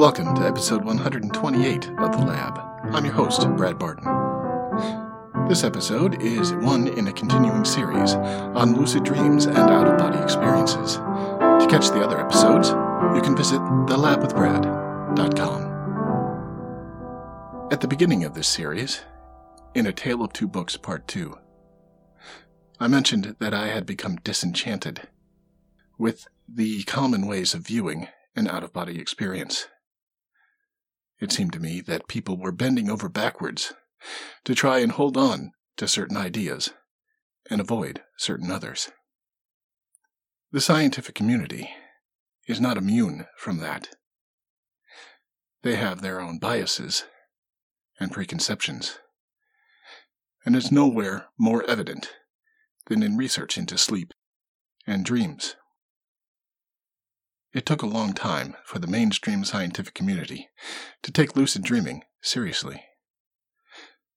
Welcome to episode 128 of The Lab. I'm your host, Brad Barton. This episode is one in a continuing series on lucid dreams and out of body experiences. To catch the other episodes, you can visit thelabwithbrad.com. At the beginning of this series, in A Tale of Two Books Part 2, I mentioned that I had become disenchanted with the common ways of viewing an out of body experience. It seemed to me that people were bending over backwards to try and hold on to certain ideas and avoid certain others. The scientific community is not immune from that. They have their own biases and preconceptions, and it's nowhere more evident than in research into sleep and dreams. It took a long time for the mainstream scientific community to take lucid dreaming seriously.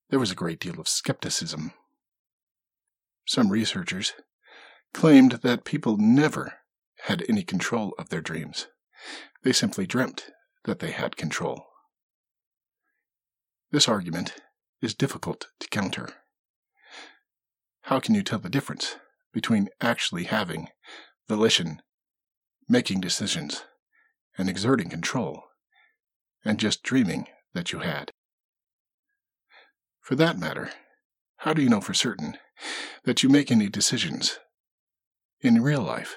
There was a great deal of skepticism. Some researchers claimed that people never had any control of their dreams. They simply dreamt that they had control. This argument is difficult to counter. How can you tell the difference between actually having volition making decisions, and exerting control, and just dreaming that you had. For that matter, how do you know for certain that you make any decisions in real life?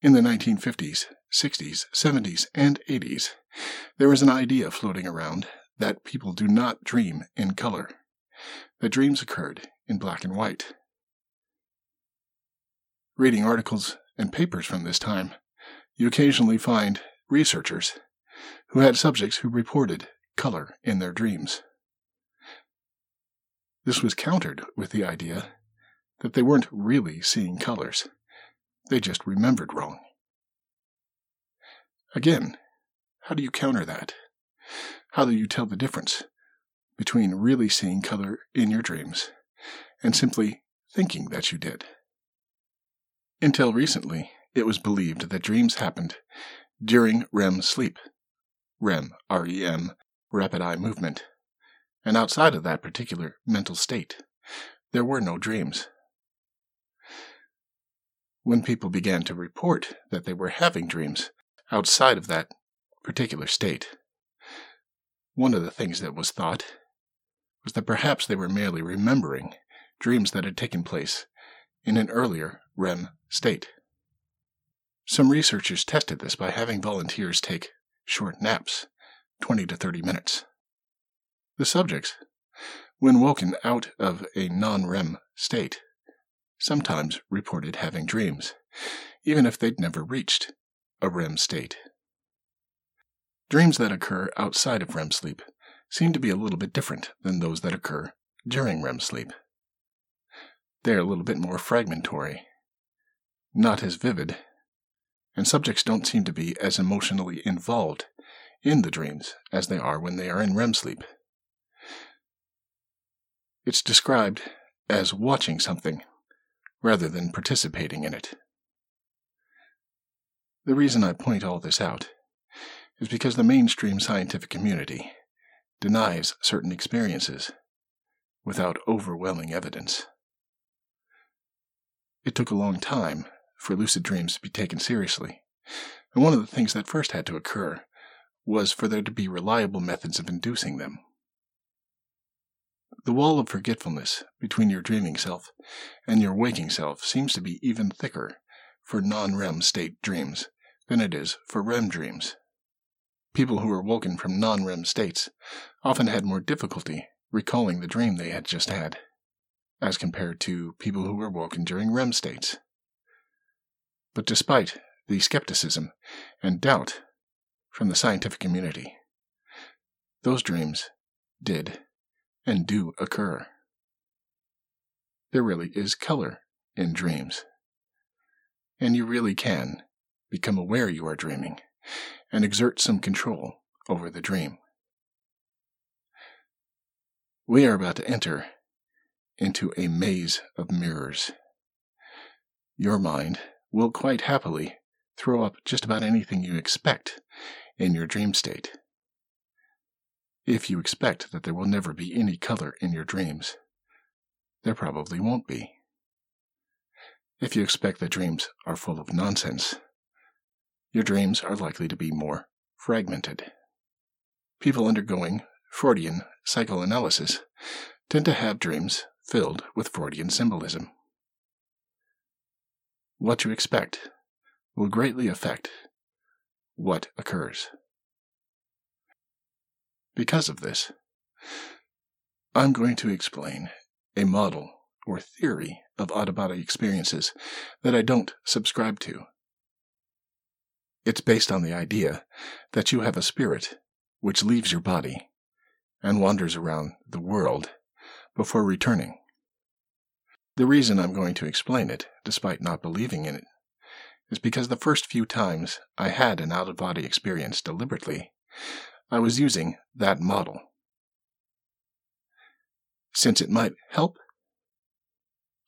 In the 1950s, 60s, 70s, and 80s, there was an idea floating around that people do not dream in color, that dreams occurred in black and white. Reading articles and papers from this time, you occasionally find researchers who had subjects who reported color in their dreams. This was countered with the idea that they weren't really seeing colors, they just remembered wrong. Again, how do you counter that? How do you tell the difference between really seeing color in your dreams and simply thinking that you did? Until recently, it was believed that dreams happened during REM sleep. REM, R-E-M, rapid eye movement. And outside of that particular mental state, there were no dreams. When people began to report that they were having dreams outside of that particular state, one of the things that was thought was that perhaps they were merely remembering dreams that had taken place in an earlier REM state. Some researchers tested this by having volunteers take short naps, 20 to 30 minutes. The subjects, when woken out of a non REM state, sometimes reported having dreams, even if they'd never reached a REM state. Dreams that occur outside of REM sleep seem to be a little bit different than those that occur during REM sleep. They're a little bit more fragmentary not as vivid, and subjects don't seem to be as emotionally involved in the dreams as they are when they are in REM sleep. It's described as watching something rather than participating in it. The reason I point all this out is because the mainstream scientific community denies certain experiences without overwhelming evidence. It took a long time for lucid dreams to be taken seriously. And one of the things that first had to occur was for there to be reliable methods of inducing them. The wall of forgetfulness between your dreaming self and your waking self seems to be even thicker for non REM state dreams than it is for REM dreams. People who were woken from non REM states often had more difficulty recalling the dream they had just had, as compared to people who were woken during REM states. But despite the skepticism and doubt from the scientific community, those dreams did and do occur. There really is color in dreams. And you really can become aware you are dreaming and exert some control over the dream. We are about to enter into a maze of mirrors. Your mind will quite happily throw up just about anything you expect in your dream state. If you expect that there will never be any color in your dreams, there probably won't be. If you expect that dreams are full of nonsense, your dreams are likely to be more fragmented. People undergoing Freudian psychoanalysis tend to have dreams filled with Freudian symbolism. What you expect will greatly affect what occurs. Because of this, I'm going to explain a model or theory of out of body experiences that I don't subscribe to. It's based on the idea that you have a spirit which leaves your body and wanders around the world before returning. The reason I'm going to explain it, despite not believing in it, is because the first few times I had an out of body experience deliberately, I was using that model. Since it might help,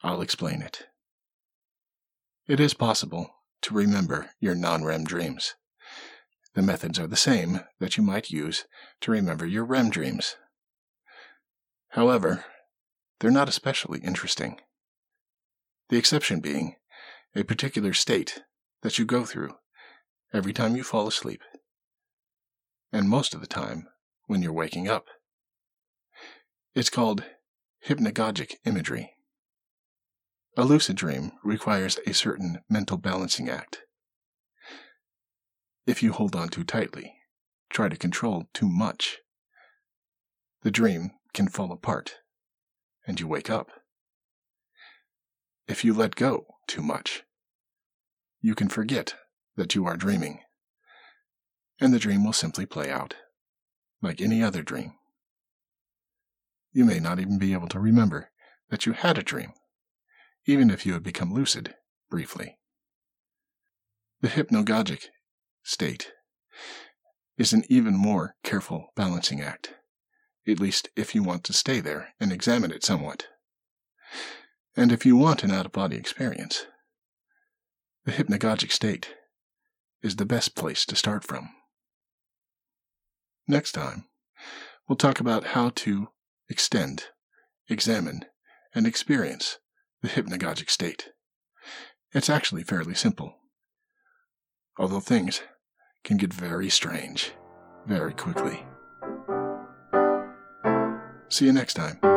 I'll explain it. It is possible to remember your non REM dreams. The methods are the same that you might use to remember your REM dreams. However, they're not especially interesting. The exception being a particular state that you go through every time you fall asleep, and most of the time when you're waking up. It's called hypnagogic imagery. A lucid dream requires a certain mental balancing act. If you hold on too tightly, try to control too much, the dream can fall apart and you wake up. If you let go too much, you can forget that you are dreaming, and the dream will simply play out like any other dream. You may not even be able to remember that you had a dream even if you had become lucid briefly. The hypnagogic state is an even more careful balancing act, at least if you want to stay there and examine it somewhat. And if you want an out of body experience, the hypnagogic state is the best place to start from. Next time, we'll talk about how to extend, examine, and experience the hypnagogic state. It's actually fairly simple, although things can get very strange very quickly. See you next time.